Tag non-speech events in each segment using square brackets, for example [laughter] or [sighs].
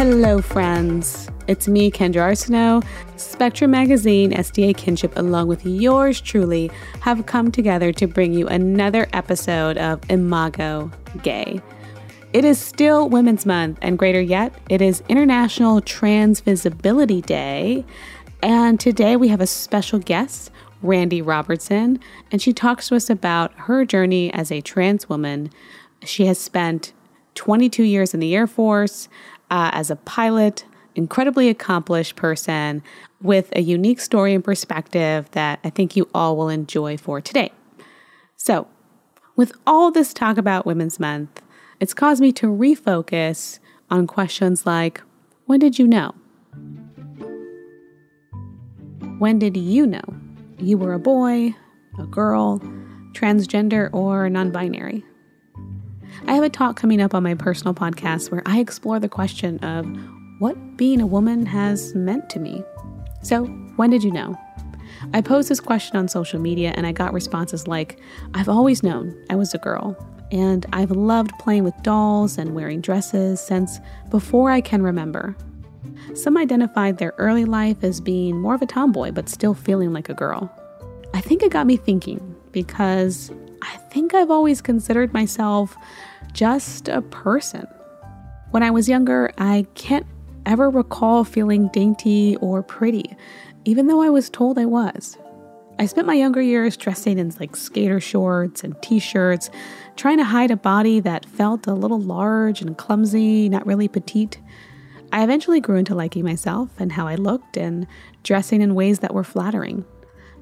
Hello, friends. It's me, Kendra Arsenault. Spectrum Magazine, SDA Kinship, along with yours truly, have come together to bring you another episode of Imago Gei. It is still Women's Month, and greater yet, it is International Trans Visibility Day. And today we have a special guest, Randi Robertson, and she talks to us about her journey as a trans woman. She has spent 22 years in the Air Force uh, as a pilot, incredibly accomplished person with a unique story and perspective that I think you all will enjoy for today. So, with all this talk about Women's Month, it's caused me to refocus on questions like when did you know? When did you know you were a boy, a girl, transgender, or non binary? I have a talk coming up on my personal podcast where I explore the question of what being a woman has meant to me. So, when did you know? I posed this question on social media and I got responses like, I've always known I was a girl, and I've loved playing with dolls and wearing dresses since before I can remember. Some identified their early life as being more of a tomboy, but still feeling like a girl. I think it got me thinking because I think I've always considered myself just a person. When I was younger, I can't ever recall feeling dainty or pretty, even though I was told I was. I spent my younger years dressing in like skater shorts and t shirts, trying to hide a body that felt a little large and clumsy, not really petite. I eventually grew into liking myself and how I looked and dressing in ways that were flattering.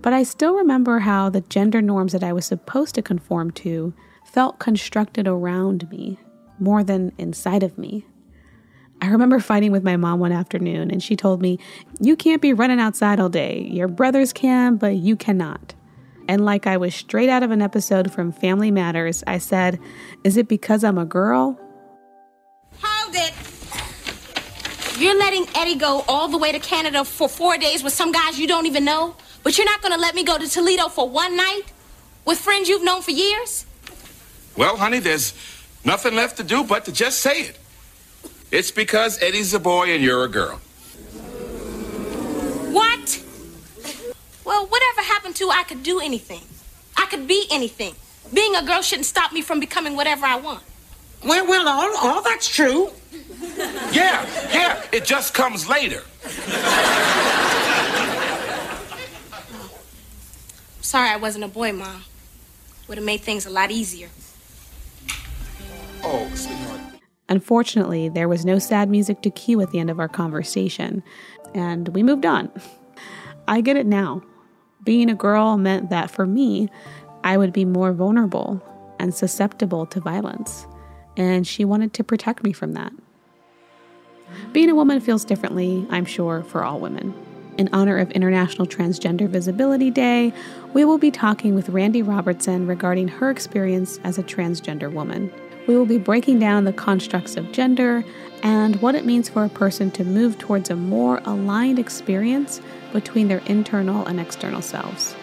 But I still remember how the gender norms that I was supposed to conform to felt constructed around me more than inside of me. I remember fighting with my mom one afternoon, and she told me, You can't be running outside all day. Your brothers can, but you cannot. And like I was straight out of an episode from Family Matters, I said, Is it because I'm a girl? Hold it. You're letting Eddie go all the way to Canada for four days with some guys you don't even know? But you're not going to let me go to Toledo for one night with friends you've known for years? Well, honey, there's nothing left to do but to just say it. It's because Eddie's a boy and you're a girl. What? Well, whatever happened to I could do anything. I could be anything. Being a girl shouldn't stop me from becoming whatever I want. Well, well, all, all that's true. Yeah, yeah, it just comes later. Sorry I wasn't a boy, Mom. Would have made things a lot easier. Oh, sweetheart. Unfortunately, there was no sad music to cue at the end of our conversation, and we moved on. I get it now. Being a girl meant that for me, I would be more vulnerable and susceptible to violence, and she wanted to protect me from that. Being a woman feels differently, I'm sure, for all women. In honor of International Transgender Visibility Day, we will be talking with Randi Robertson regarding her experience as a transgender woman we will be breaking down the constructs of gender and what it means for a person to move towards a more aligned experience between their internal and external selves.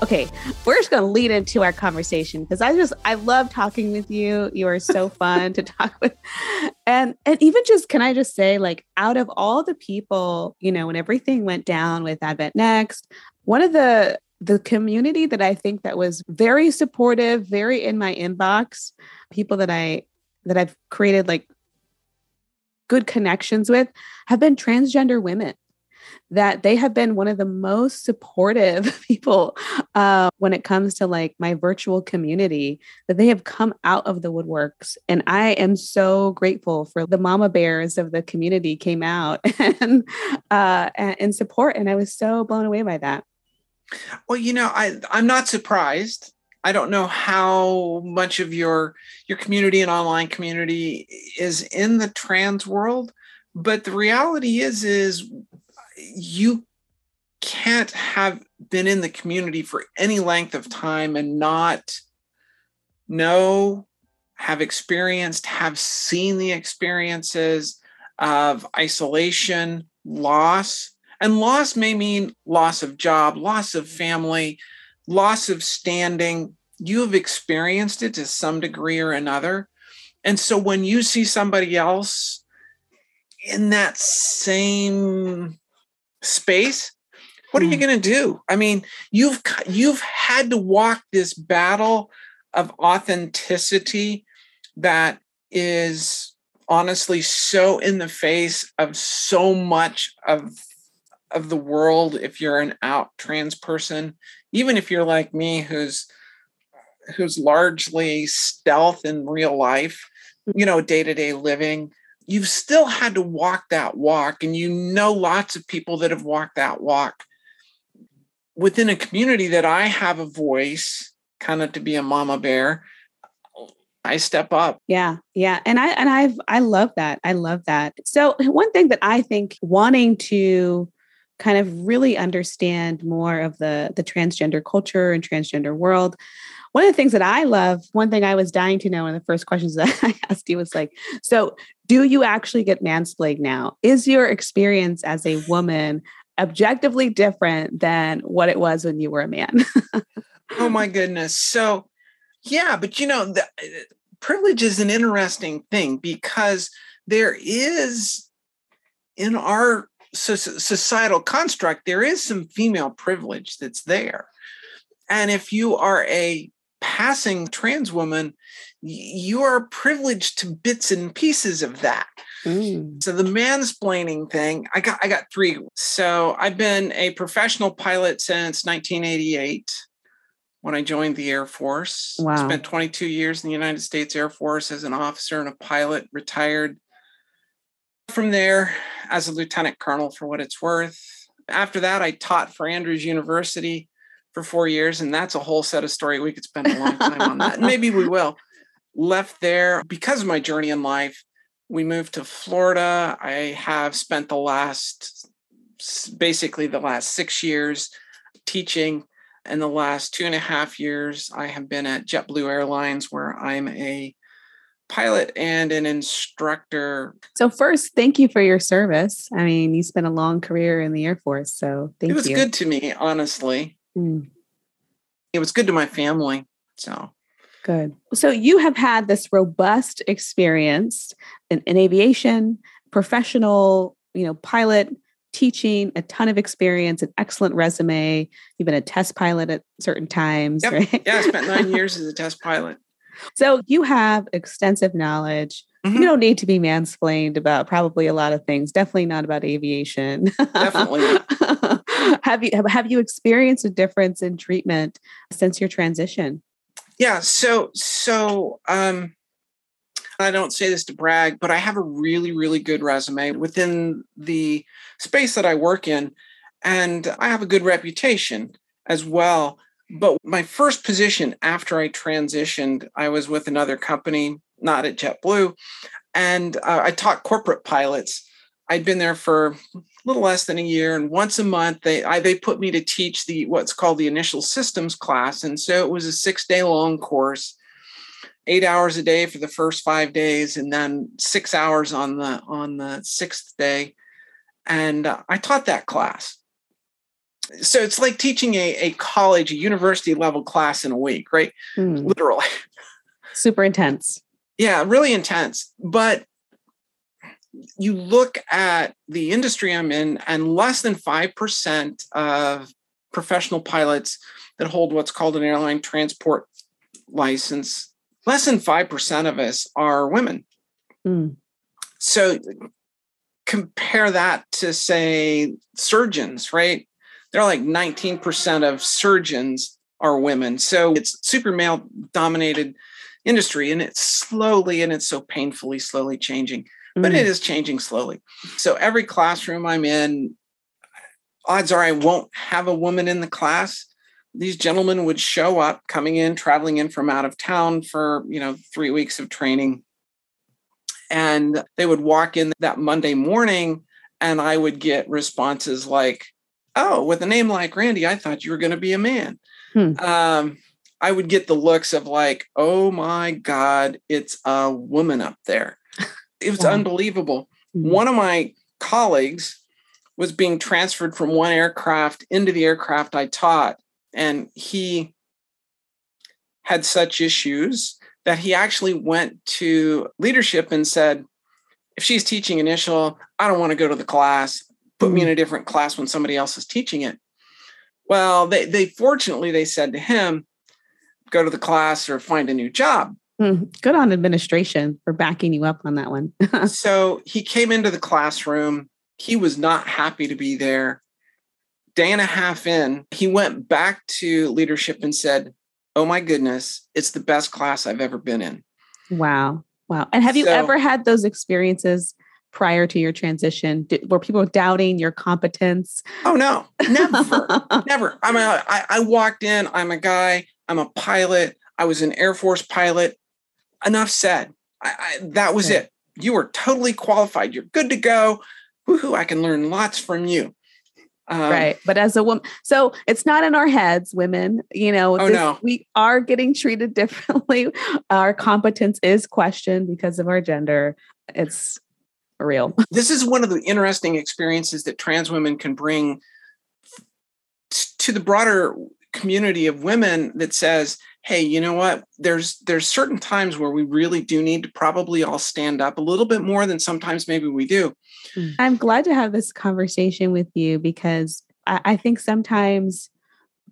Okay, we're just going to lead into our conversation because I just I love talking with you. You are so [laughs] fun to talk with. And and even just can I just say like out of all the people, you know, when everything went down with Advent Next, one of the the community that I think that was very supportive, very in my inbox, people that I that I've created like good connections with have been transgender women. That they have been one of the most supportive [laughs] people uh, when it comes to like my virtual community that they have come out of the woodworks. And i am so grateful for the mama bears of the community came out [laughs] and uh, in support. And i was so blown away by that well, you know, I I'm not surprised. I don't know how much of your your community and online community is in the trans world, but the reality is is you can't have been in the community for any length of time and not know, have experienced, have seen the experiences of isolation, loss, and loss may mean loss of job, loss of family, loss of standing. You have experienced it to some degree or another. And so when you see somebody else in that same space, what are you Mm. going to do? I mean, you've you've had to walk this battle of authenticity that is honestly so in the face of so much of of the world if you're an out trans person even if you're like me who's who's largely stealth in real life you know day-to-day living you've still had to walk that walk and you know lots of people that have walked that walk within a community that i have a voice kind of to be a mama bear i step up Yeah, yeah, and I and I've I love that. I love that. So one thing that I think wanting to kind of really understand more of the the transgender culture and transgender world. One of the things that I love, one thing I was dying to know, and the first questions [laughs] that I asked you was like, so do you actually get mansplained now? Is your experience as a woman objectively different than what it was when you were a man? oh my goodness so yeah but you know the uh, privilege is an interesting thing because there is in our societal construct there is some female privilege that's there and if you are a passing trans woman you are privileged to bits and pieces of that Mm, so the mansplaining thing, I got I got three. So I've been a professional pilot since 1988 when I joined the Air Force. Wow. Spent 22 years in the United States Air Force as an officer and a pilot, retired from there as a lieutenant colonel for what it's worth. After that, I taught for Andrews University for four years, and that's a whole set of story. We could spend a long time on that. [laughs] Maybe we will. Left there because of my journey in life. We moved to Florida. I have spent the last, basically the last six years teaching. In the last two and a half years, I have been at JetBlue Airlines, where I'm a pilot and an instructor. So first, thank you for your service. I mean, you spent a long career in the Air Force, so thank you. it was you. good to me, honestly. Mm, It was good to my family. So good. So you have had this robust experience in, in aviation, professional, you know, pilot, teaching, a ton of experience, an excellent resume. You've been a test pilot at certain times, Yep. right? yeah, I spent nine [laughs] years as a test pilot. So you have extensive knowledge. Mhm. You don't need to be mansplained about probably a lot of things. Definitely not about aviation. Definitely [laughs] have you have, have you experienced a difference in treatment since your transition? Yeah, so so um I don't say this to brag, but I have a really really good resume within the space that I work in and I have a good reputation as well. But my first position after I transitioned, I was with another company, not at JetBlue, and uh, I taught corporate pilots. I'd been there for a little less than a year, and once a month they I, they put me to teach the what's called the initial systems class, and so it was a six day long course, eight hours a day for the first five days, and then six hours on the on the sixth day, and uh, I taught that class. So it's like teaching a, a college, a university level class in a week, right? Hmm, Literally. super intense. Yeah, really intense. But you look at the industry I'm in, and less than 5% of professional pilots that hold what's called an airline transport license, less than 5% of us are women. Hmm, So compare that to, say, surgeons, right? They're like 19% of surgeons are women. So it's super male dominated industry and it's slowly and it's so painfully slowly changing but mm. it is changing slowly. So every classroom I'm in, odds are I won't have a woman in the class. These gentlemen would show up coming in, traveling in from out of town for, you know, three weeks of training. And they would walk in that Monday morning and I would get responses like, Oh, with a name like Randi, I thought you were going to be a man. Hmm. Um, I would get the looks of like, oh my God, it's a woman up there. [laughs] It was Wow. unbelievable. Mm. One of my colleagues was being transferred from one aircraft into the aircraft I taught, and he had such issues that he actually went to leadership and said, if she's teaching initial, I don't want to go to the class. Put me in a different class when somebody else is teaching it. Well, they, they fortunately they said to him, go to the class or find a new job. Mm, good on administration for backing you up on that one. [laughs] so he came into the classroom. He was not happy to be there. Day and a half in, he went back to leadership and said, Oh my goodness, it's the best class I've ever been in. Wow. Wow. And have you so, ever had those experiences prior to your transition? Did, were people doubting your competence? Oh, no, never, [laughs] never. I'm a, I, I walked in, I'm a guy, I'm a pilot, I was an Air Force pilot. Enough said. I, I, that was it. You are totally qualified. You're good to go. Woohoo, I can learn lots from you. Um, right. But as a woman, so it's not in our heads, women, you know, oh, this, no. we are getting treated [laughs] differently. Our competence is questioned because of our gender. It's real. [laughs] This is one of the interesting experiences that trans women can bring to the broader community of women that says, hey, you know what? There's there's certain times where we really do need to probably all stand up a little bit more than sometimes maybe we do. Hmm. I'm glad to have this conversation with you because I, I think sometimes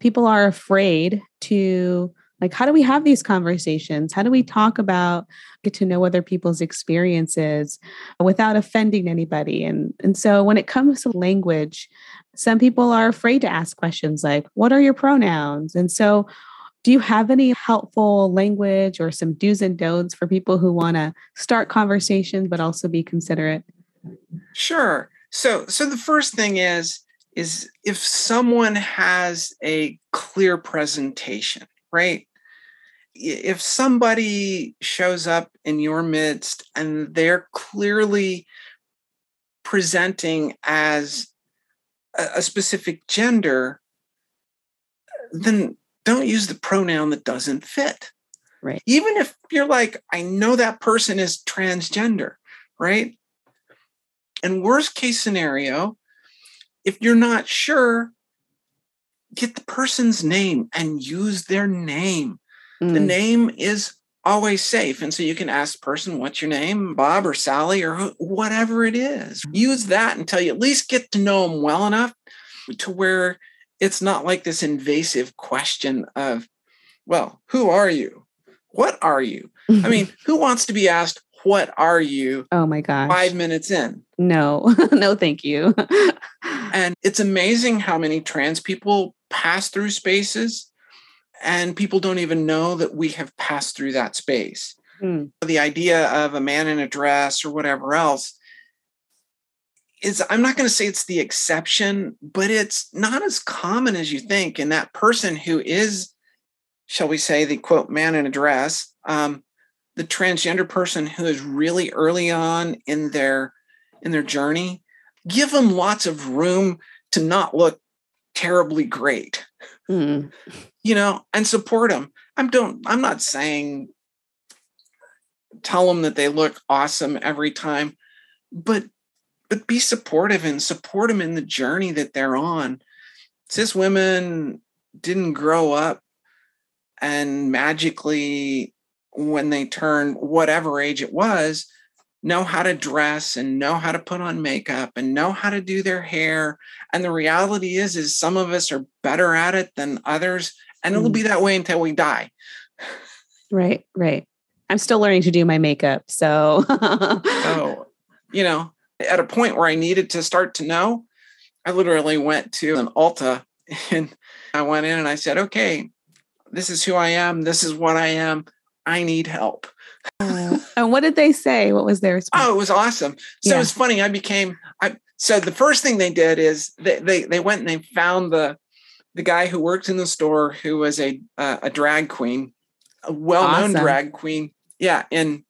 people are afraid to like how do we have these conversations how do we talk about get to know other people's experiences without offending anybody and and so when it comes to language some people are afraid to ask questions like what are your pronouns and so do you have any helpful language or some do's and don'ts for people who want to start conversations but also be considerate? Sure. So so the first thing is is if someone has a clear presentation, right? If somebody shows up in your midst and they're clearly presenting as a, specific gender, then don't use the pronoun that doesn't fit. Right. Even if you're like, I know that person is transgender, right? And worst case scenario, if you're not sure, get the person's name and use their name. Mm. The name is always safe. And so you can ask the person, what's your name, Bob or Sally or whatever it is. Use that until you at least get to know them well enough to where it's not like this invasive question of, well, who are you? What are you? I mean, [laughs] who wants to be asked, what are you? Oh my gosh. Five minutes in. No, [laughs] no, thank you. [laughs] and it's amazing how many trans people pass through spaces and people don't even know that we have passed through that space. Hmm. The idea of a man in a dress or whatever else is I'm not going to say it's the exception, but it's not as common as you think. And that person who is, shall we say, the quote man in a dress, um, the transgender person who is really early on in their in their journey, give them lots of room to not look terribly great. Mm. You know, and support them. I'm don't I'm not saying tell them that they look awesome every time, but but be supportive and support them in the journey that they're on. Cis women didn't grow up and magically, when they turn whatever age it was, know how to dress and know how to put on makeup and know how to do their hair. And the reality is, is some of us are better at it than others, and it'll be mm. that way until we die. Right, right. I'm still learning to do my makeup, so. so, [laughs] you know, at a point where I needed to start to know, I literally went to an Ulta [laughs] and I went in and I said, okay, this is who I am. This is what I am. I need help. And what did they say? What was their response? Oh, it was awesome. So yeah. was funny. I became, I, so the first thing they did is they, they, they went and they found the, the guy who worked in the store who was a, uh, a drag queen, a well-known awesome. drag queen. Yeah. And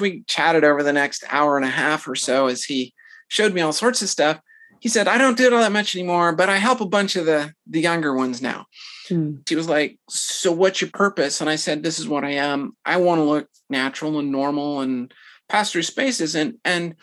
we chatted over the next hour and a half or so as he showed me all sorts of stuff. He said, I don't do it all that much anymore, but I help a bunch of the the younger ones now. Hmm. He was like, So what's your purpose? And I said, This is what I am. I want to look natural and normal and pass through spaces. And and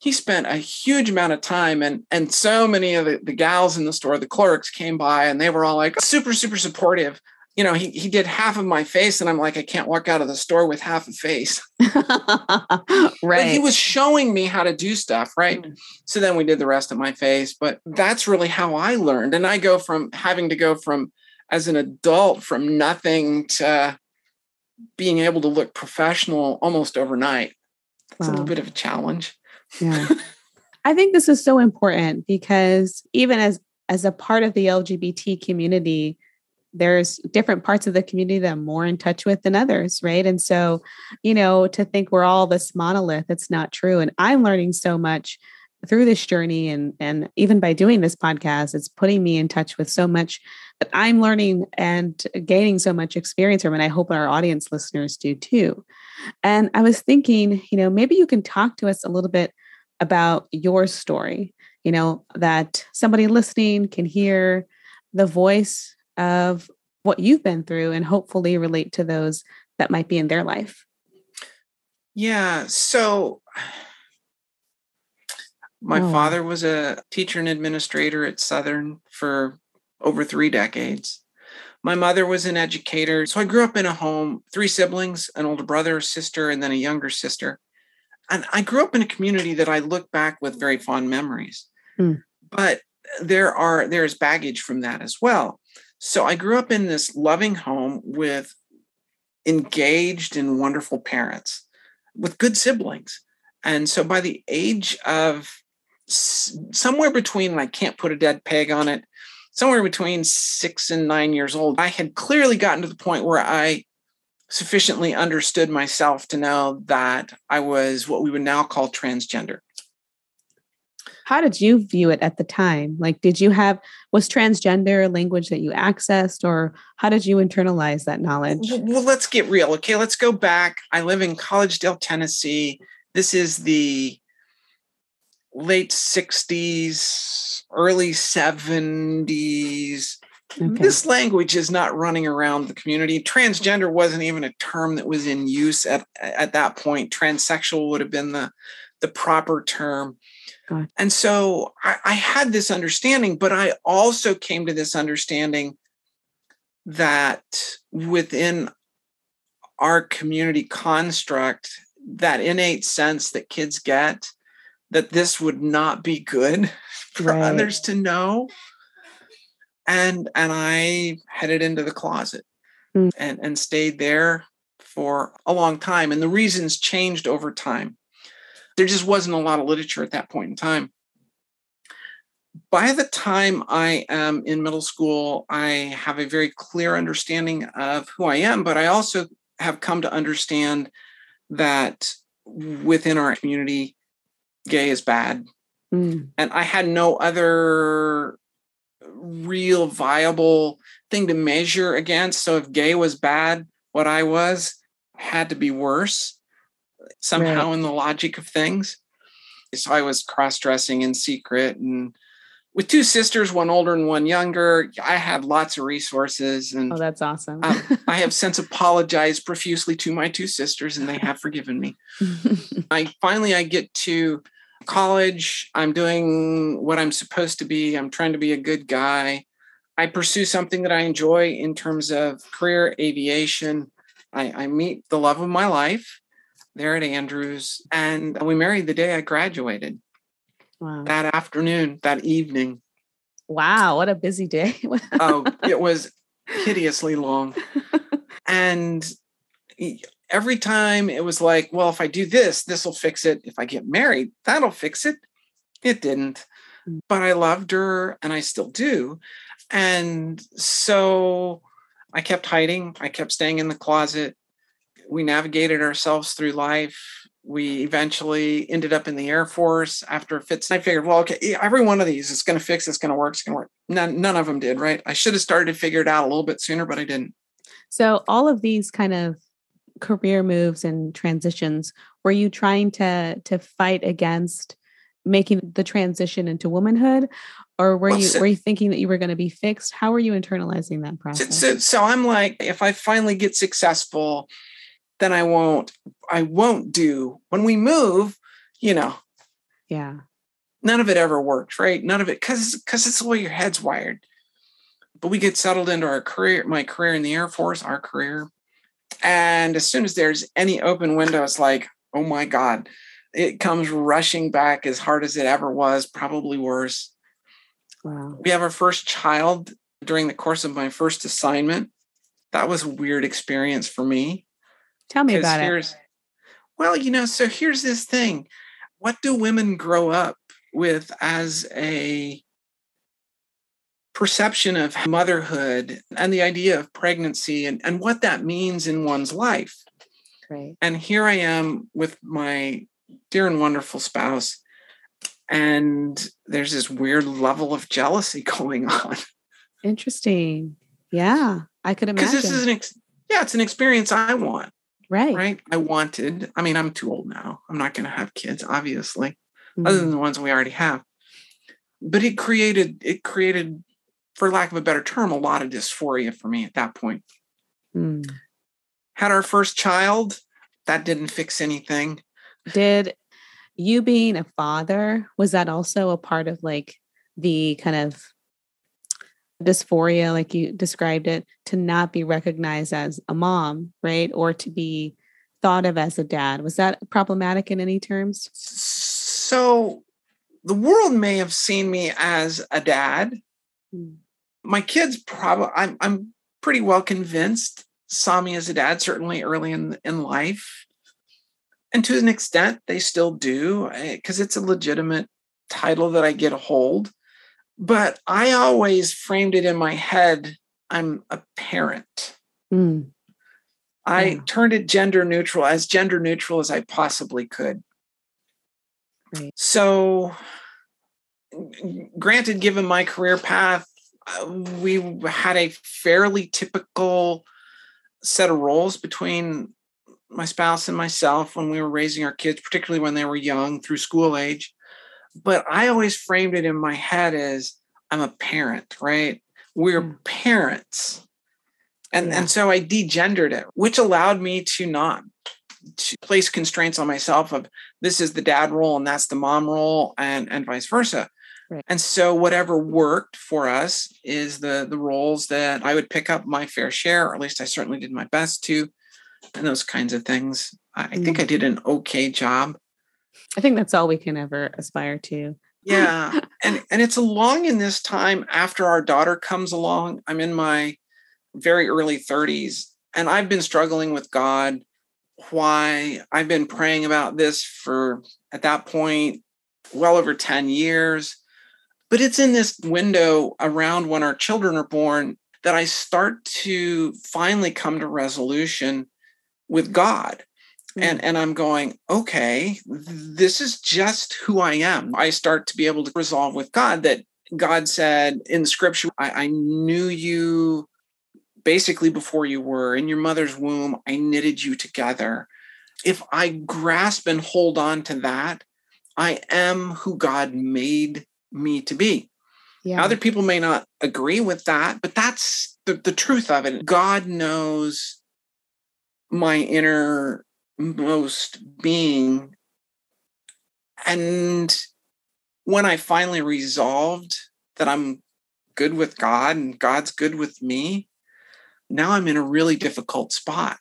he spent a huge amount of time and and so many of the, the gals in the store, the clerks came by and they were all like super, super supportive you know, he he did half of my face, and I'm like, I can't walk out of the store with half a face. [laughs] right. But he was showing me how to do stuff, right? Mm. So then we did the rest of my face. But that's really how I learned. And I go from having to go from as an adult from nothing to being able to look professional almost overnight. It's a little bit of a challenge. Yeah. [laughs] I think this is so important because even as as a part of the LGBT community, there's different parts of the community that I'm more in touch with than others, right? And so, you know, to think we're all this monolith, it's not true. And I'm learning so much through this journey and and even by doing this podcast, it's putting me in touch with so much that I'm learning and gaining so much experience from. And I hope our audience listeners do too. And I was thinking, you know, maybe you can talk to us a little bit about your story, you know, that somebody listening can hear the voice of what you've been through and hopefully relate to those that might be in their life. Yeah. So [sighs] my Oh. father was a teacher and administrator at Southern for over three decades. My mother was an educator. So I grew up in a home, three siblings, an older brother, a sister, and then a younger sister. And I grew up in a community that I look back with very fond memories. Hmm. But there are there's baggage from that as well. So I grew up in this loving home with engaged and wonderful parents with good siblings. And so by the age of somewhere between, I can't put a dead peg on it, somewhere between six and nine years old, I had clearly gotten to the point where I sufficiently understood myself to know that I was what we would now call transgender. How did you view it at the time? Like, did you have, was transgender a language that you accessed, or how did you internalize that knowledge? Well, well, let's get real. Okay, let's go back. I live in Collegedale, Tennessee. This is the late 60s, early 70s. Okay. This language is not running around the community. Transgender wasn't even a term that was in use at, at that point. Transsexual would have been the, the proper term. Gotcha. And so I, I had this understanding, but I also came to this understanding that within our community construct, that innate sense that kids get that this would not be good [laughs] for Right. others to know. And and I headed into the closet Mm. and, and stayed there for a long time. And the reasons changed over time. There just wasn't a lot of literature at that point in time by the time I am in middle school, I have a very clear understanding of who I am, but I also have come to understand that within our community, gay is bad. Mm, And I had no other real viable thing to measure against. So if gay was bad, what I was had to be worse somehow Right. in the logic of things. So I was cross dressing in secret and with two sisters, one older and one younger, I had lots of resources and oh, that's awesome. um, I have since apologized profusely to my two sisters and they have forgiven me. [laughs] I finally I get to college. I'm doing what I'm supposed to be. I'm trying to be a good guy. I pursue something that I enjoy in terms of career aviation. I, I meet the love of my life there at Andrews, and we married the day I graduated. wow. That afternoon, that evening. wow, what a busy day. [laughs] Oh, it was [laughs] hideously long. And every time it was like, well, if I do this, this will fix it. If I get married, that'll fix it. It didn't. Mm. But I loved her and I still do. And so I kept hiding, I kept staying in the closet. We navigated ourselves through life. We eventually ended up in the Air Force after fits. And I figured, well, okay, every one of these is going to fix, it's going to work, it's going to work. None, none of them did, right? I should have started to figure it out a little bit sooner, but I didn't. So all of these kind of career moves and transitions, were you trying to to fight against making the transition into womanhood? Or were Well, you so- were you thinking that you were going to be fixed? How were you internalizing that process? so, so I'm like, if I finally get successful, then I won't, I won't do when we move, you know, yeah. none of it ever works, right? None of it, because because it's the way your head's wired. but we get settled into our career, my career in the Air Force, our career. And as soon as there's any open window, it's like, oh my God, it comes rushing back as hard as it ever was, probably worse. Wow. We have our first child during the course of my first assignment. That was a weird experience for me. Tell me about it. Well, you know, so here's this thing. What do women grow up with as a perception of motherhood and the idea of pregnancy and, and what that means in one's life? Right. And here I am with my dear and wonderful spouse. And there's this weird level of jealousy [laughs] going on Interesting. Yeah. I could imagine. because this is an, ex- yeah, it's an experience I want. Right. right? I wanted, I mean, I'm too old now. I'm not going to have kids, obviously, other than the ones we already have. But it created, it created, for lack of a better term, a lot of dysphoria for me at that point. Mm. Had our first child, that didn't fix anything. Did you being a father, was that also a part of like the kind of dysphoria, like you described it, to not be recognized as a mom, right? Or to be thought of as a dad? Was that problematic in any terms? So the world may have seen me as a dad. Mm. My kids probably, I'm, I'm pretty well convinced, saw me as a dad, certainly early in, in life. And to an extent, they still do, because it's a legitimate title that I get a hold. But I always framed it in my head I'm a parent. Mm. I Yeah. turned it gender neutral, as gender neutral as I possibly could. Right. So, granted, given my career path, uh, we had a fairly typical set of roles between my spouse and myself when we were raising our kids, particularly when they were young through school age. But I always framed it in my head as I'm a parent, right? We're Mm. parents. And, Yeah. and so I degendered it, which allowed me to not to place constraints on myself of this is the dad role and that's the mom role and and vice versa. Right. And so whatever worked for us is the the roles that I would pick up my fair share, or at least I certainly did my best to, and those kinds of things. I, I think I did an okay job. I think that's all we can ever aspire to. Yeah. [laughs] and and it's along in this time after our daughter comes along. I'm in my very early 30s and I've been struggling with God why I've been praying about this for at that point well over 10 years. But it's in this window around when our children are born that I start to finally come to resolution with God. And, mm. and I'm going, okay, this is just who I am. I start to be able to resolve with God that God said in scripture, I, I knew you basically before you were in your mother's womb, I knitted you together. If I grasp and hold on to that, I am who God made me to be. Yeah. Other people may not agree with that, but that's the, the truth of it. God knows my innermost being. And when I finally resolved that I'm good with God and God's good with me, now I'm in a really difficult spot.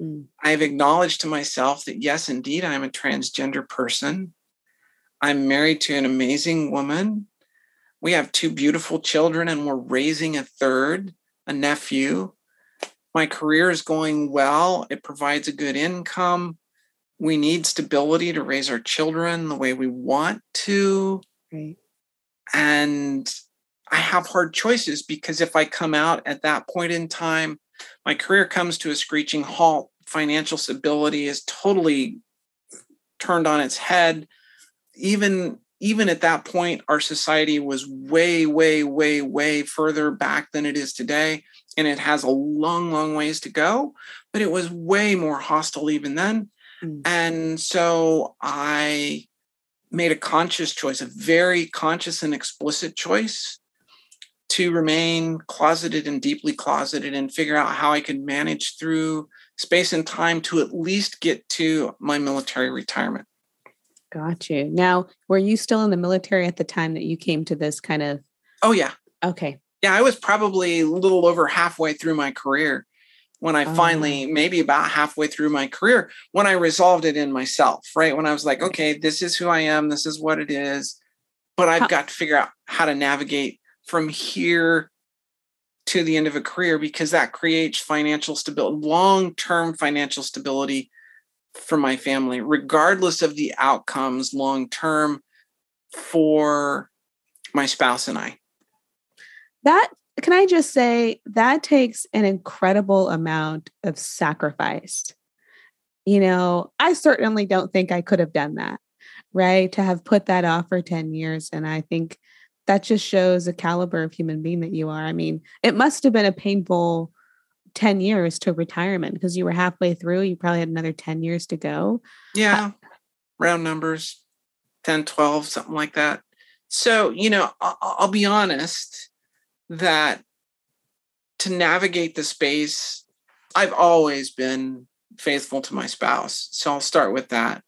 Mm. I've acknowledged to myself that, yes, indeed, I'm a transgender person. I'm married to an amazing woman. We have two beautiful children, and we're raising a third, a nephew. My career is going well. It provides a good income. We need stability to raise our children the way we want to. Right. And I have hard choices because if I come out at that point in time, my career comes to a screeching halt. Financial stability is totally turned on its head. Even even at that point, our society was way, way, way, way further back than it is today. And it has a long, long ways to go, but it was way more hostile even then. Mm. And so I made a conscious choice, a very conscious and explicit choice to remain closeted and deeply closeted and figure out how I could manage through space and time to at least get to my military retirement. Got you. Now, were you still in the military at the time that you came to this kind of? Oh, yeah. Okay. Yeah, I was probably a little over halfway through my career when I finally, Oh. maybe about halfway through my career, when I resolved it in myself, right? When I was like, mm. okay, this is who I am, this is what it is, but I've got to figure out how to navigate from here to the end of a career because that creates financial stability, long term financial stability for my family, regardless of the outcomes long term for my spouse and I. That can I just say that takes an incredible amount of sacrifice. You know, I certainly don't think I could have done that, right? To have put that off for 10 years. And I think that just shows the caliber of human being that you are. I mean, it must have been a painful 10 years to retirement because you were halfway through. You probably had another 10 years to go. Yeah, round numbers 10, 12, something like that. So, you know, I'll, I'll be honest that to navigate the space, I've always been faithful to my spouse. So I'll start with that.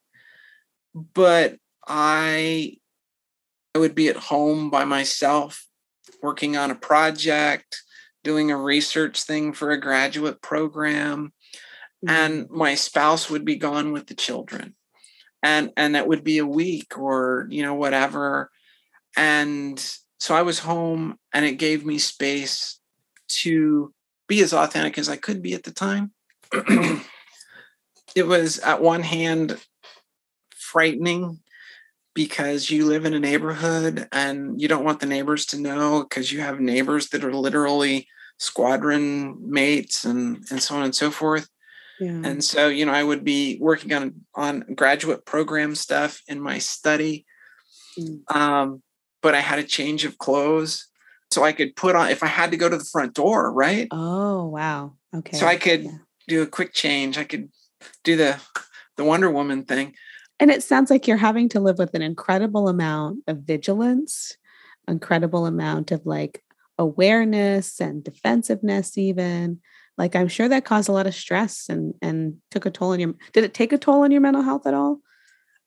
But I I would be at home by myself working on a project, doing a research thing for a graduate program and mm-hmm. my spouse would be gone with the children and and it would be a week or you know whatever and so i was home and it gave me space to be as authentic as i could be at the time [clears throat] it was at one hand frightening because you live in a neighborhood and you don't want the neighbors to know because you have neighbors that are literally squadron mates and and so on and so forth yeah. and so you know i would be working on on graduate program stuff in my study Mm. um, but i had a change of clothes so i could put on if i had to go to the front door right oh, wow. Okay. so i could Yeah. do a quick change i could do the the wonder woman thing And it sounds like you're having to live with an incredible amount of vigilance, incredible amount of like awareness and defensiveness, even. Like I'm sure that caused a lot of stress and and took a toll on your did it take a toll on your mental health at all?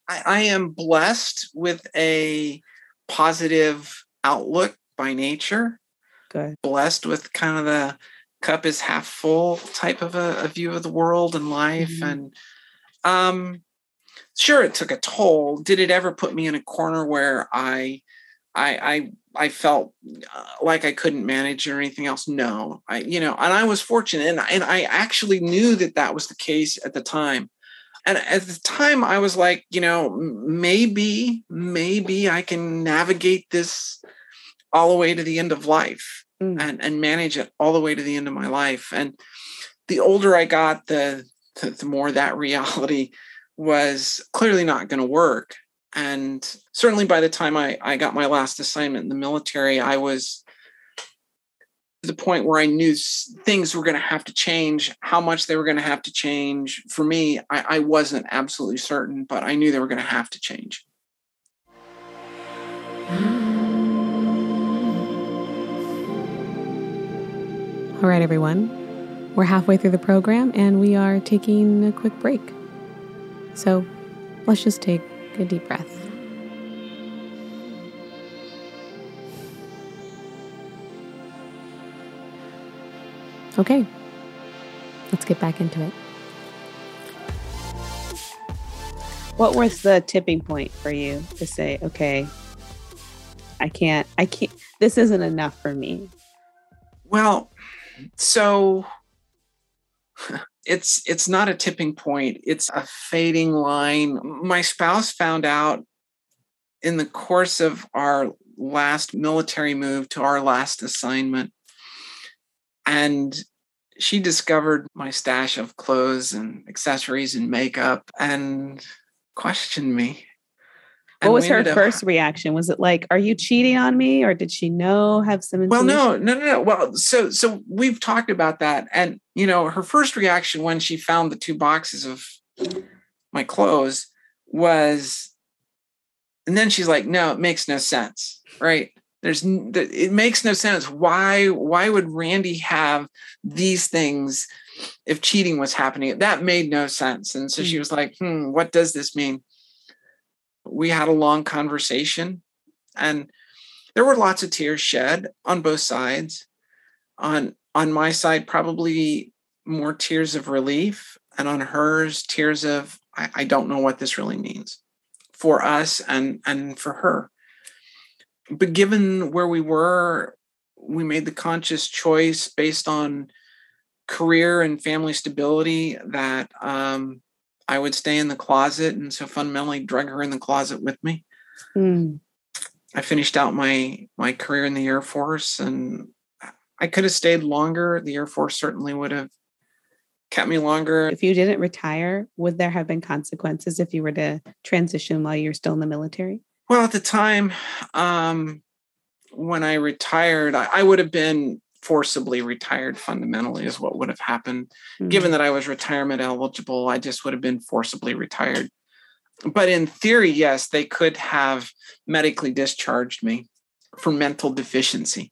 I, I am blessed with a positive outlook by nature. Good. blessed with kind of the cup is half full type of a, a view of the world and life Mhm. and um sure it took a toll. Did it ever put me in a corner where i i i i felt uh, like i couldn't manage or anything else? No. I you know and i was fortunate and, and i actually knew that that was the case at the time and at the time i was like you know maybe maybe i can navigate this all the way to the end of life Mm. and and manage it all the way to the end of my life and the older i got the the, the more that reality was clearly not going to work and certainly by the time I, I got my last assignment in the military i was the point where i knew things were going to have to change how much they were going to have to change for me I, I wasn't absolutely certain but i knew they were going to have to change All right, everyone. We're halfway through the program and we are taking a quick break. So let's just take a deep breath. Okay, let's get back into it. What was the tipping point for you to say, okay, I can't, I can't, this isn't enough for me? Well, so it's it's not a tipping point, it's a fading line. My spouse found out in the course of our last military move to our last assignment and she discovered my stash of clothes and accessories and makeup and questioned me. What was her up- first reaction? Was it like, "Are you cheating on me?" or did she know have some? Well, no, no, no, no. Well, so so we've talked about that, and you know, her first reaction when she found the two boxes of my clothes was, and then she's like, "No, it makes no sense, right? There's, it makes no sense. Why, why would Randi have these things if cheating was happening? That made no sense." And so she Mm. was like, "Hmm, what does this mean?" We had a long conversation, and there were lots of tears shed on both sides. On on my side, probably more tears of relief, and on hers, tears of I, I don't know what this really means for us and and for her. But given where we were, we made the conscious choice based on career and family stability that um, I would stay in the closet, and so fundamentally drug her in the closet with me. Mm. I finished out my my career in the Air Force, and I could have stayed longer. The Air Force certainly would have kept me longer. If you didn't retire, would there have been consequences if you were to transition while you're still in the military? Well, at the time, um, when I retired, I, I, would have been forcibly retired fundamentally is what would have happened. Mm-hmm. given that i was retirement eligible i just would have been forcibly retired. But in theory yes they could have medically discharged me for mental deficiency.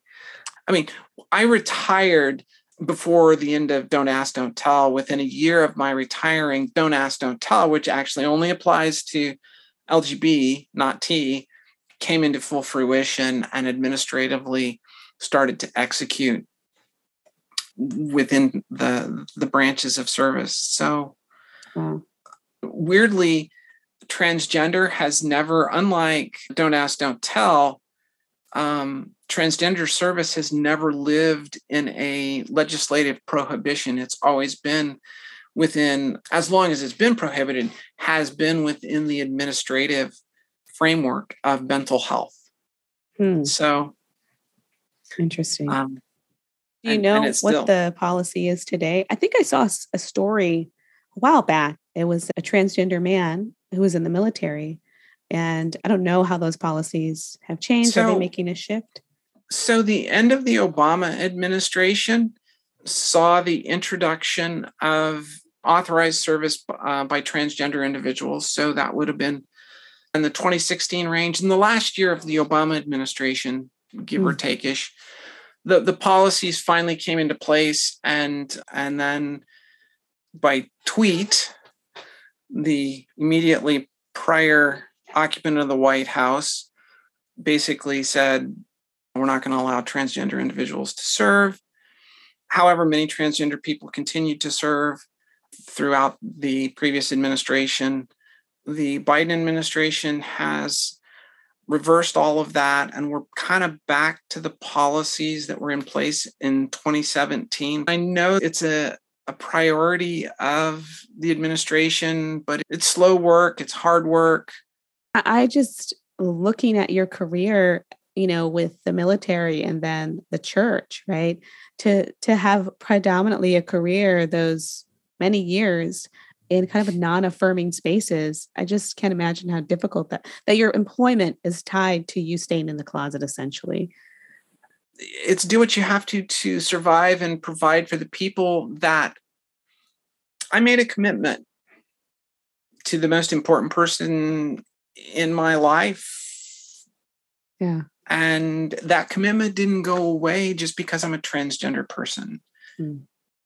I mean i retired before the end of don't ask don't tell. Within a year of my retiring don't ask don't tell which actually only applies to lgb not t came into full fruition and administratively started to execute within the the branches of service. So mm. weirdly, transgender has never, unlike Don't Ask, Don't Tell, um, transgender service has never lived in a legislative prohibition. It's always been within, as long as it's been prohibited, has been within the administrative framework of mental health. Hmm. So Interesting. Um, Do you and, know and what still, the policy is today? I think I saw a story a while back. It was a transgender man who was in the military. And I don't know how those policies have changed. So, Are they making a shift? So, the end of the Obama administration saw the introduction of authorized service uh, by transgender individuals. So, that would have been in the 2016 range. In the last year of the Obama administration, give mm. or take ish. The the policies finally came into place, and and then by tweet, the immediately prior occupant of the White House basically said, "We're not going to allow transgender individuals to serve." However, many transgender people continued to serve throughout the previous administration. The Biden administration has reversed all of that and we're kind of back to the policies that were in place in 2017. I know it's a, a priority of the administration, but it's slow work, it's hard work. I just looking at your career, you know, with the military and then the church, right? To to have predominantly a career those many years in kind of non-affirming spaces i just can't imagine how difficult that that your employment is tied to you staying in the closet essentially. It's do what you have to to survive and provide for the people that i made a commitment to the most important person in my life. Yeah. And that commitment didn't go away just because i'm a transgender person. Mm.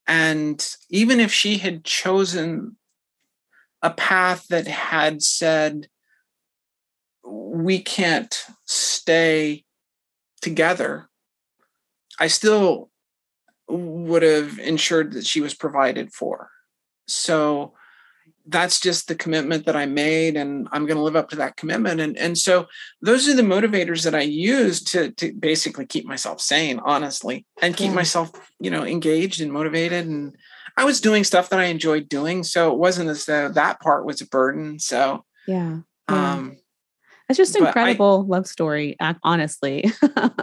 And even if she had chosen a path that had said we can't stay together, I still would have ensured that she was provided for. So that's just the commitment that I made, and I'm going to live up to that commitment. And and so those are the motivators that I use to to basically keep myself sane, honestly, and keep yeah. myself you know engaged and motivated and I was doing stuff that I enjoyed doing. So it wasn't as though that part was a burden. So yeah. yeah. Um it's just incredible I, love story, honestly.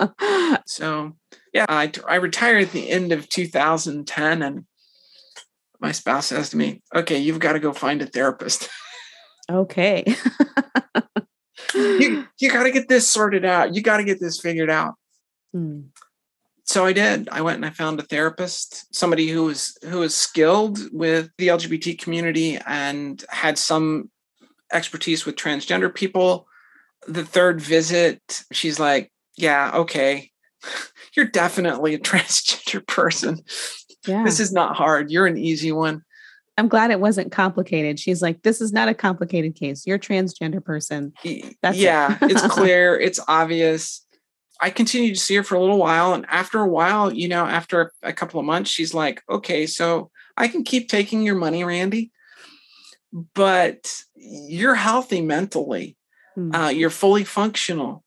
[laughs] so yeah, I, I retired at the end of 2010 and my spouse says to me, okay, you've got to go find a therapist. [laughs] okay. you, you got to get this sorted out. You got to get this figured out. Hmm so I did. I went and I found a therapist, somebody who was who was skilled with the LGBT community and had some expertise with transgender people. The third visit, she's like, "Yeah, okay. [laughs] You're definitely a [laughs] transgender person. Yeah. This is not hard. You're an easy one." I'm glad it wasn't complicated. She's like, "This is not a complicated case. You're a transgender person." That's yeah, it. it's [laughs] clear, it's obvious I continued to see her for a little while. And after a while, you know, after a couple of months, she's like, okay, so I can keep taking your money, Randi, but you're healthy mentally. Mm. Uh, you're fully functional.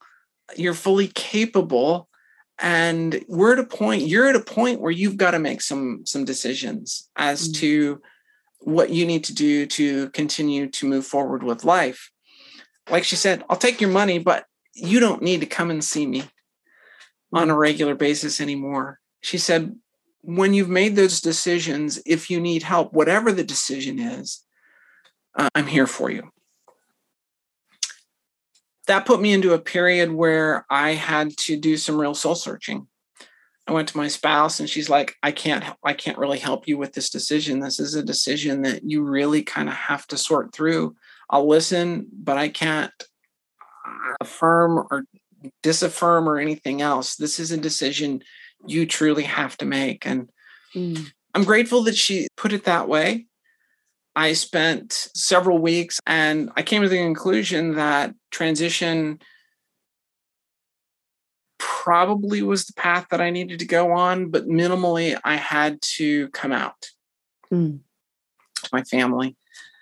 You're fully capable. And we're at a point, you're at a point where you've got to make some some decisions as mm. to what you need to do to continue to move forward with life. Like she said, I'll take your money, but you don't need to come and see me on a regular basis anymore. She said, when you've made those decisions, if you need help, whatever the decision is, uh, I'm here for you. That put me into a period where I had to do some real soul searching. I went to my spouse and she's like, I can't, I can't really help you with this decision. This is a decision that you really kind of have to sort through. I'll listen, but I can't affirm or disaffirm or anything else. This is a decision you truly have to make. And mm. I'm grateful that she put it that way. I spent several weeks and I came to the conclusion that transition probably was the path that I needed to go on, but minimally, I had to come out mm. to my family.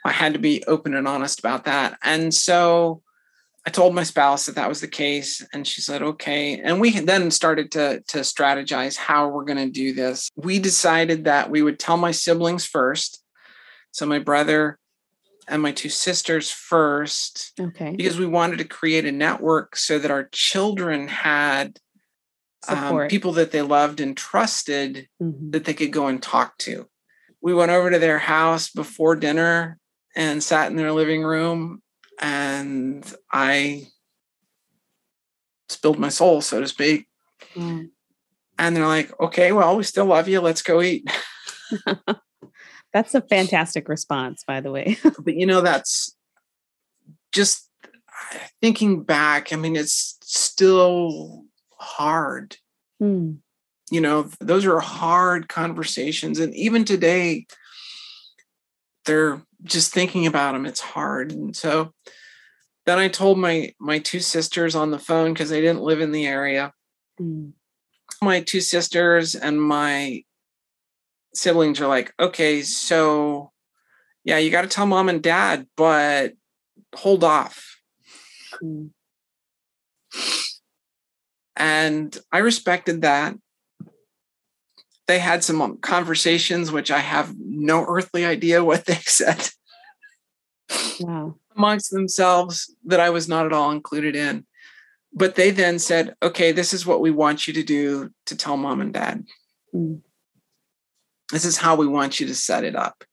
I had to be open and honest about that. And so I told my spouse that that was the case, and she said, "Okay." And we then started to to strategize how we're going to do this. We decided that we would tell my siblings first, so my brother and my two sisters first, okay, because we wanted to create a network so that our children had um, people that they loved and trusted mm-hmm. that they could go and talk to. We went over to their house before dinner and sat in their living room and I spilled my soul, so to speak. Mm. And they're like, okay, well, we still love you. Let's go eat. [laughs] that's a fantastic response, by the way. [laughs] but you know, that's just thinking back. I mean, it's still hard. Mm. You know, those are hard conversations. And even today, they're just thinking about them it's hard and so then i told my my two sisters on the phone because they didn't live in the area mm. my two sisters and my siblings are like okay so yeah you got to tell mom and dad but hold off mm. and i respected that they had some um, conversations which I have no earthly idea [laughs] what they said wow. amongst themselves that I was not at all included in. But they then said, okay, this is what we want you to do to tell mom and dad. Mm. This is how we want you to set it up.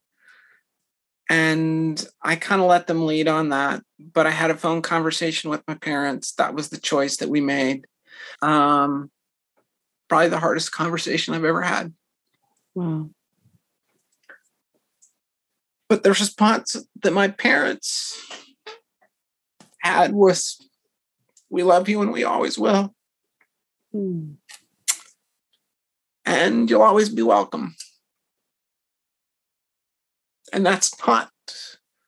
And I kind of let them lead on that. But I had a phone conversation with my parents. That was the choice that we made. Um, probably the hardest conversation I've ever had. Wow. But the response that my parents had was, We love you and we always will. Hmm. And you'll always be welcome. And that's not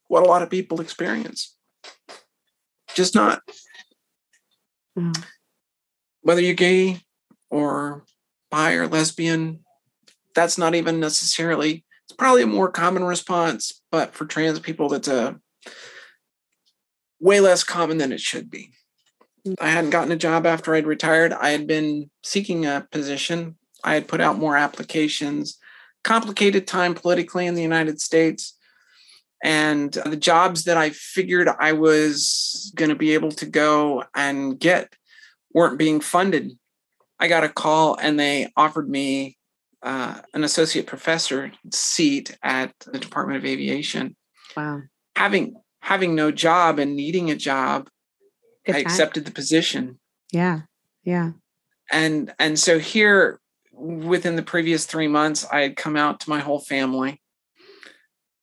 what a lot of people experience. Just not. Hmm. Whether you're gay, or bi or lesbian. That's not even necessarily, it's probably a more common response, but for trans people, that's a way less common than it should be. Mm. I hadn't gotten a job after I'd retired. I had been seeking a position. I had put out more applications. Complicated time politically in the United States. And the jobs that I figured I was going to be able to go and get weren't being funded I got a call and they offered me uh, an associate professor seat at the Department of Aviation. Wow. Having having no job and needing a job, Good I time. accepted the position. Yeah. Yeah. And and so here within the previous 3 months I had come out to my whole family.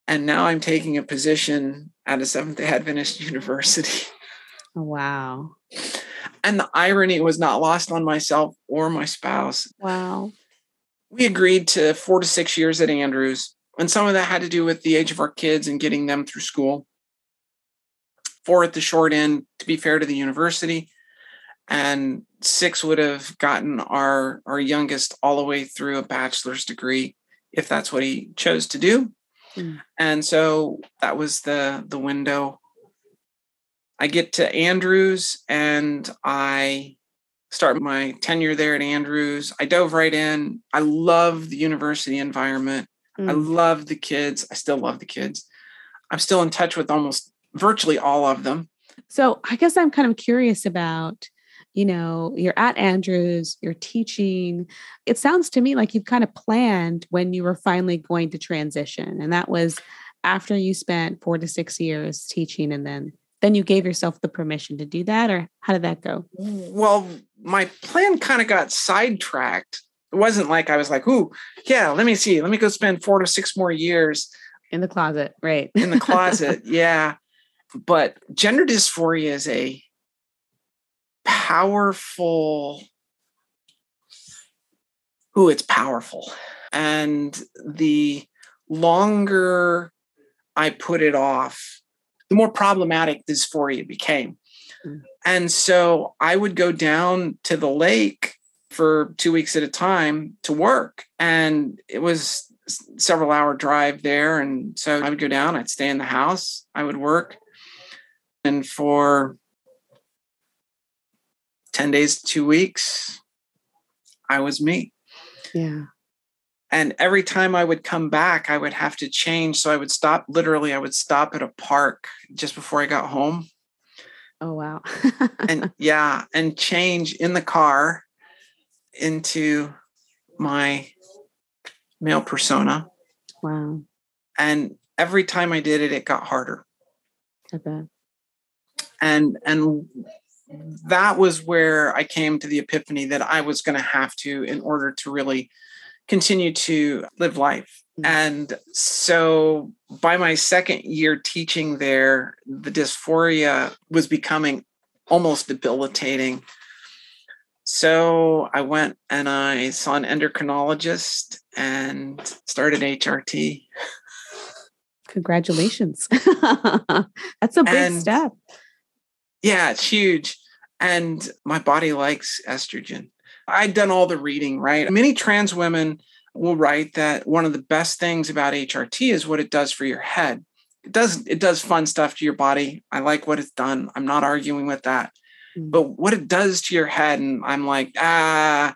And now I'm taking a position at a Seventh day Adventist [laughs] university. Oh, wow. And the irony was not lost on myself or my spouse. Wow. We agreed to four to six years at Andrews. And some of that had to do with the age of our kids and getting them through school. Four at the short end, to be fair to the university. And six would have gotten our our youngest all the way through a bachelor's degree if that's what he chose to do. Mm. and so that was the the window. I get to andrews and i start my tenure there at andrews. I dove right in. I love the university environment. Mm. i love the kids. I still love the kids. I'm still in touch with almost virtually all of them. So i guess i'm kind of curious about you know, you're at Andrews, you're teaching. It sounds to me like you've kind of planned when you were finally going to transition. And that was after you spent four to six years teaching and then then you gave yourself the permission to do that or how did that go well my plan kind of got sidetracked it wasn't like i was like ooh yeah let me see let me go spend four to six more years in the closet right in the [laughs] closet yeah but gender dysphoria is a powerful Ooh, it's powerful. And the longer I put it off, the more problematic dysphoria became. Mm. And so I would go down to the lake for two weeks at a time to work. And it was several hour drive there. And so I would go down, I'd stay in the house, I would work. And for 10 days, two weeks, I was me. Yeah. And every time I would come back, I would have to change. So I would stop, literally, I would stop at a park just before I got home. Oh, wow. and [laughs] yeah, and change in the car into my male persona. Wow. And every time I did it, it got harder. I bet. And and that was where I came to the epiphany that I was going to have to, in order to really continue to live life. Mm-hmm. And so by my second year teaching there, the dysphoria was becoming almost debilitating. So I went and I saw an endocrinologist and started HRT. Congratulations. [laughs] That's a big and step. Yeah, it's huge. And my body likes estrogen. I'd done all the reading, right? Many trans women will write that one of the best things about HRT is what it does for your head. It does it does fun stuff to your body. I like what it's done. I'm not arguing with that. Mm. But what it does to your head and I'm like, ah,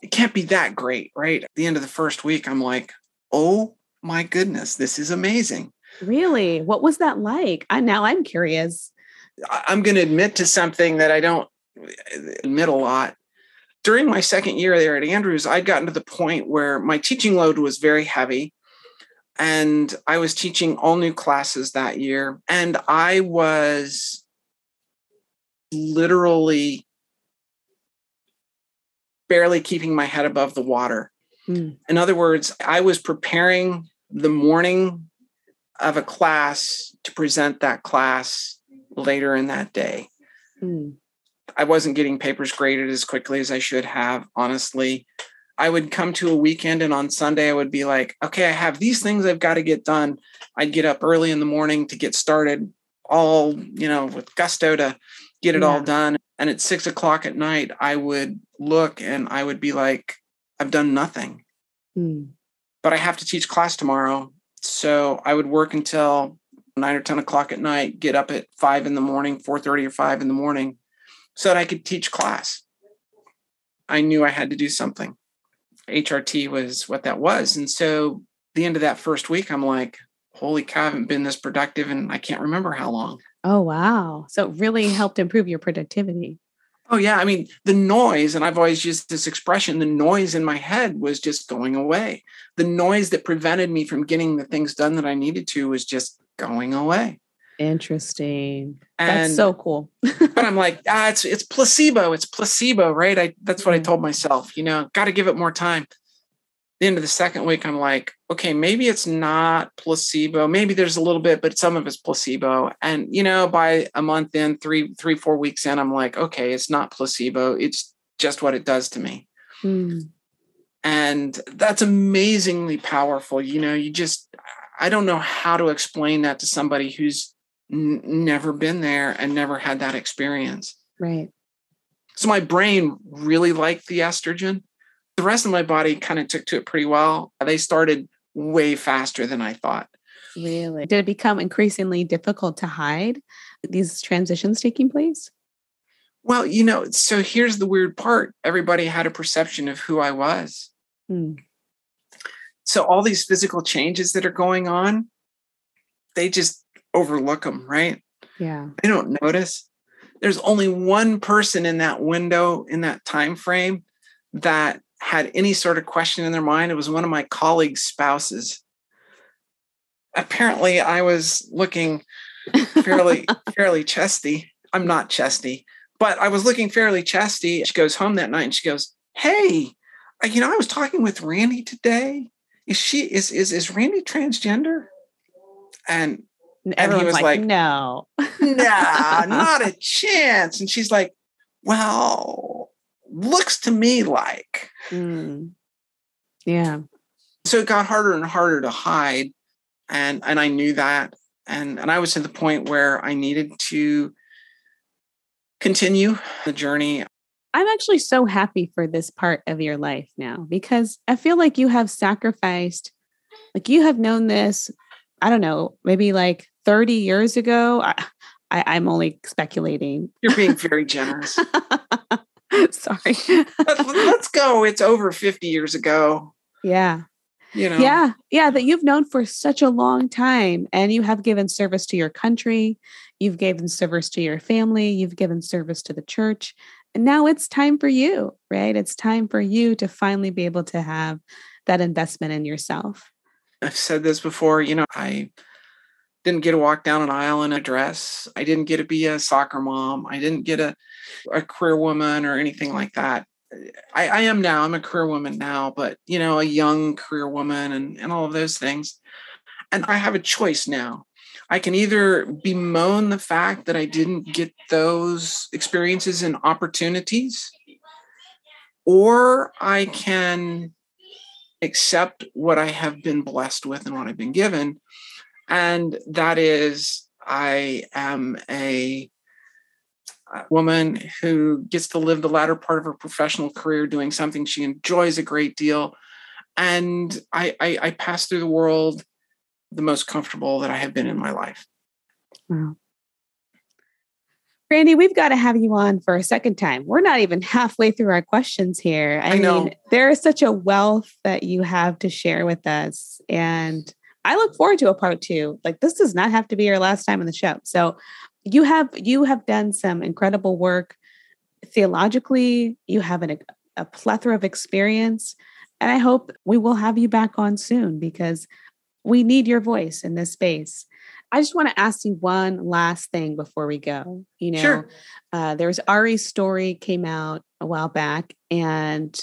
it can't be that great, right? At the end of the first week I'm like, "Oh my goodness, this is amazing." Really? What was that like? I now I'm curious. I'm going to admit to something that I don't admit a lot. During my second year there at Andrews, I'd gotten to the point where my teaching load was very heavy. And I was teaching all new classes that year. And I was literally barely keeping my head above the water. Mm. In other words, I was preparing the morning of a class to present that class later in that day. Mm. I wasn't getting papers graded as quickly as I should have, honestly. I would come to a weekend and on Sunday I would be like, okay, I have these things I've got to get done. I'd get up early in the morning to get started, all, you know, with gusto to get it yeah. all done. And at six o'clock at night, I would look and I would be like, I've done nothing. Mm. But I have to teach class tomorrow. So I would work until nine or 10 o'clock at night, get up at five in the morning, 4.30 or five in the morning so that I could teach class. I knew I had to do something. HRT was what that was. And so the end of that first week, I'm like, holy cow, I haven't been this productive and I can't remember how long. Oh, wow. So it really helped improve your productivity. Oh, yeah. I mean, the noise, and I've always used this expression the noise in my head was just going away. The noise that prevented me from getting the things done that I needed to was just going away. Interesting. And, that's so cool. but I'm like, [laughs] ah, it's it's placebo. It's placebo, right? I that's what I told myself. You know, got to give it more time. The end of the second week, I'm like, okay, maybe it's not placebo. Maybe there's a little bit, but some of it's placebo. And you know, by a month in, three, three, four weeks in, I'm like, okay, it's not placebo. It's just what it does to me. Hmm. And that's amazingly powerful. You know, you just I don't know how to explain that to somebody who's n- never been there and never had that experience. Right. So my brain really liked the estrogen. The rest of my body kind of took to it pretty well. They started way faster than I thought. Really? Did it become increasingly difficult to hide these transitions taking place? Well, you know, so here's the weird part everybody had a perception of who I was. Hmm. So all these physical changes that are going on, they just overlook them, right? Yeah. They don't notice. There's only one person in that window in that time frame that had any sort of question in their mind. It was one of my colleagues' spouses. Apparently, I was looking fairly [laughs] fairly chesty. I'm not chesty, but I was looking fairly chesty. She goes home that night and she goes, "Hey, you know, I was talking with Randi today. Is she is is is Randi transgender?" And and he was like, like "No, nah, [laughs] not a chance." And she's like, "Well, looks to me like." Mm. Yeah. So it got harder and harder to hide, and and I knew that, and and I was to the point where I needed to continue the journey. I'm actually so happy for this part of your life now because I feel like you have sacrificed, like you have known this, I don't know, maybe like 30 years ago. I, I, am only speculating. You're being [laughs] very generous. [laughs] Sorry. let's, let's go. It's over 50 years ago. Yeah. You know. Yeah. Yeah. That you've known for such a long time and you have given service to your country. You've given service to your family. You've given service to the church. And now it's time for you, right? It's time for you to finally be able to have that investment in yourself. I've said this before, you know, I didn't get to walk down an aisle in a dress. I didn't get to be a soccer mom. I didn't get a, a career woman or anything like that. I, I am now, I'm a career woman now, but you know, a young career woman and, and all of those things. And I have a choice now. I can either bemoan the fact that I didn't get those experiences and opportunities, or I can accept what I have been blessed with and what I've been given. And that is, I am a woman who gets to live the latter part of her professional career doing something she enjoys a great deal. And I, I, I pass through the world the most comfortable that I have been in my life. Wow. Randi, we've got to have you on for a second time. We're not even halfway through our questions here. I, I know. mean, there is such a wealth that you have to share with us. And I look forward to a part two. Like this does not have to be your last time on the show. So you have you have done some incredible work theologically. You have an, a plethora of experience. And I hope we will have you back on soon because we need your voice in this space. I just want to ask you one last thing before we go. You know, sure. uh, there was Ari's story came out a while back, and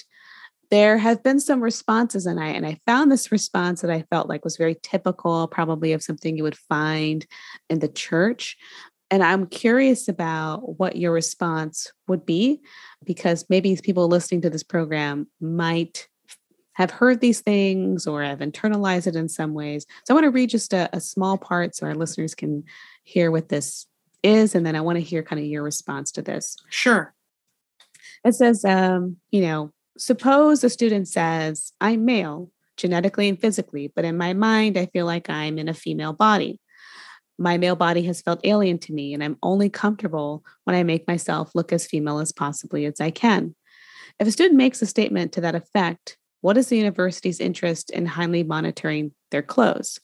there have been some responses, and I and I found this response that I felt like was very typical, probably of something you would find in the church. And I'm curious about what your response would be, because maybe people listening to this program might have heard these things or have internalized it in some ways. So I want to read just a, a small part so our listeners can hear what this is. And then I want to hear kind of your response to this. Sure. It says, um, you know, suppose a student says, I'm male genetically and physically, but in my mind, I feel like I'm in a female body. My male body has felt alien to me, and I'm only comfortable when I make myself look as female as possibly as I can. If a student makes a statement to that effect, what is the university's interest in highly monitoring their clothes?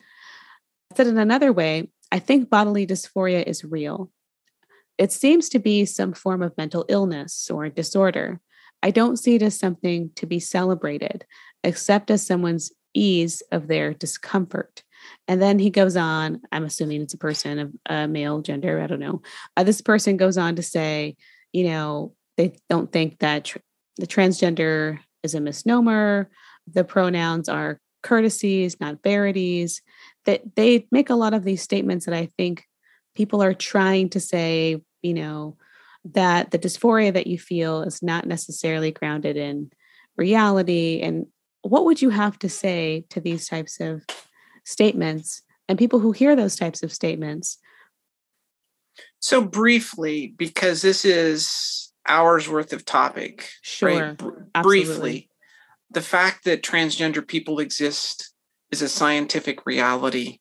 Said in another way, I think bodily dysphoria is real. It seems to be some form of mental illness or disorder. I don't see it as something to be celebrated, except as someone's ease of their discomfort. And then he goes on, I'm assuming it's a person of a male gender, I don't know. Uh, this person goes on to say, you know, they don't think that tr- the transgender is a misnomer. The pronouns are courtesies, not verities. That they make a lot of these statements that I think people are trying to say, you know, that the dysphoria that you feel is not necessarily grounded in reality. And what would you have to say to these types of statements and people who hear those types of statements? So, briefly, because this is hours worth of topic. Sure. Right? briefly, the fact that transgender people exist is a scientific reality.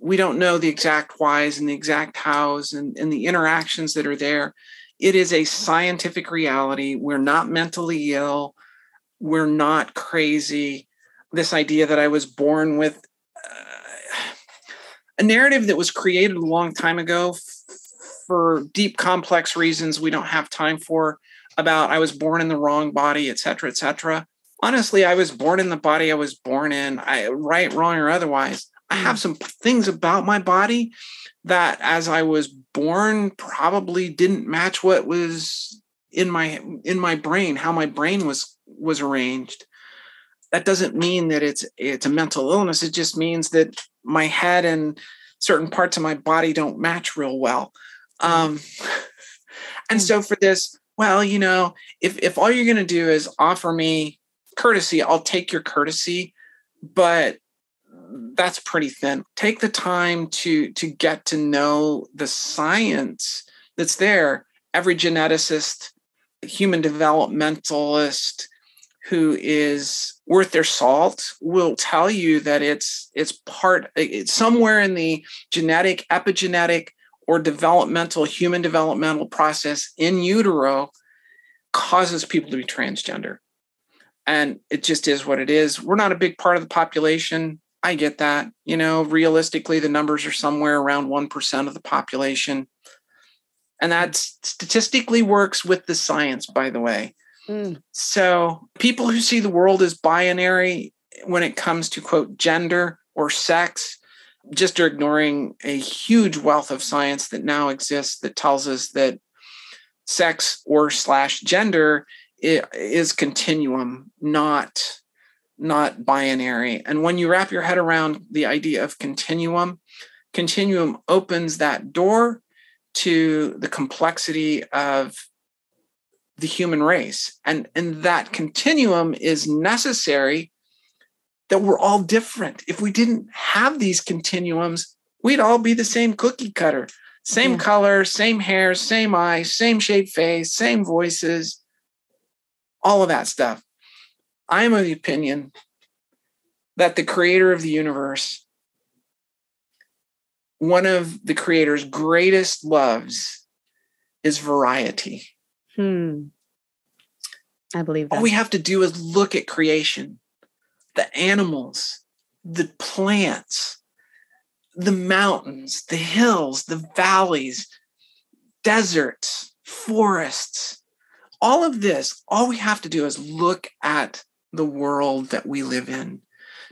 We don't know the exact whys and the exact hows and, and the interactions that are there. It is a scientific reality. We're not mentally ill. We're not crazy. This idea that I was born with uh, a narrative that was created a long time ago for deep, complex reasons we don't have time for about I was born in the wrong body, et cetera, et cetera. Honestly, I was born in the body I was born in, I, right, wrong, or otherwise. I have some things about my body that as I was born probably didn't match what was in my in my brain, how my brain was was arranged. That doesn't mean that it's it's a mental illness. It just means that my head and certain parts of my body don't match real well. Um, and so for this, well, you know, if if all you're going to do is offer me courtesy, I'll take your courtesy, but that's pretty thin. Take the time to to get to know the science that's there. Every geneticist, human developmentalist who is worth their salt will tell you that it's it's part it's somewhere in the genetic epigenetic or developmental human developmental process in utero causes people to be transgender. And it just is what it is. We're not a big part of the population. I get that. You know, realistically, the numbers are somewhere around 1% of the population. And that statistically works with the science, by the way. Mm. So people who see the world as binary when it comes to, quote, gender or sex just are ignoring a huge wealth of science that now exists that tells us that sex or slash gender is continuum not not binary. And when you wrap your head around the idea of continuum continuum opens that door to the complexity of the human race. And and that continuum is necessary that we're all different. If we didn't have these continuums, we'd all be the same cookie cutter, same yeah. color, same hair, same eyes, same shaped face, same voices, all of that stuff. I am of the opinion that the creator of the universe, one of the creator's greatest loves is variety. Hmm. I believe that. All we have to do is look at creation the animals, the plants, the mountains, the hills, the valleys, deserts, forests, all of this, all we have to do is look at the world that we live in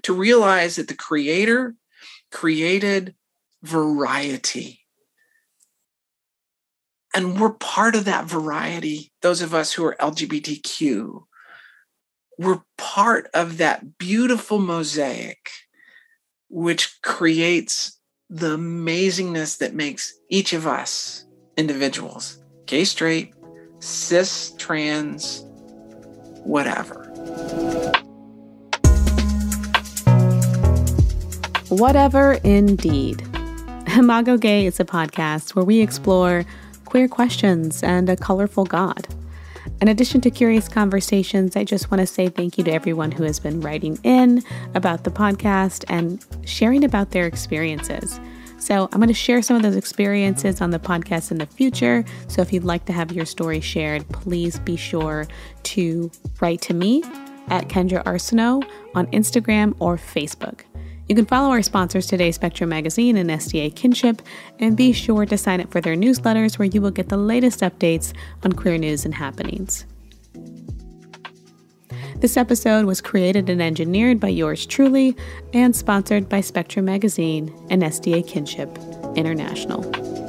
to realize that the Creator created variety. And we're part of that variety, those of us who are LGBTQ, we're part of that beautiful mosaic which creates the amazingness that makes each of us individuals gay straight cis trans whatever. Whatever indeed. Imago Gei is a podcast where we explore queer questions and a colorful god in addition to curious conversations, I just want to say thank you to everyone who has been writing in about the podcast and sharing about their experiences. So, I'm going to share some of those experiences on the podcast in the future. So, if you'd like to have your story shared, please be sure to write to me at Kendra Arsenault on Instagram or Facebook. You can follow our sponsors today, Spectrum Magazine and SDA Kinship, and be sure to sign up for their newsletters where you will get the latest updates on queer news and happenings. This episode was created and engineered by yours truly and sponsored by Spectrum Magazine and SDA Kinship International.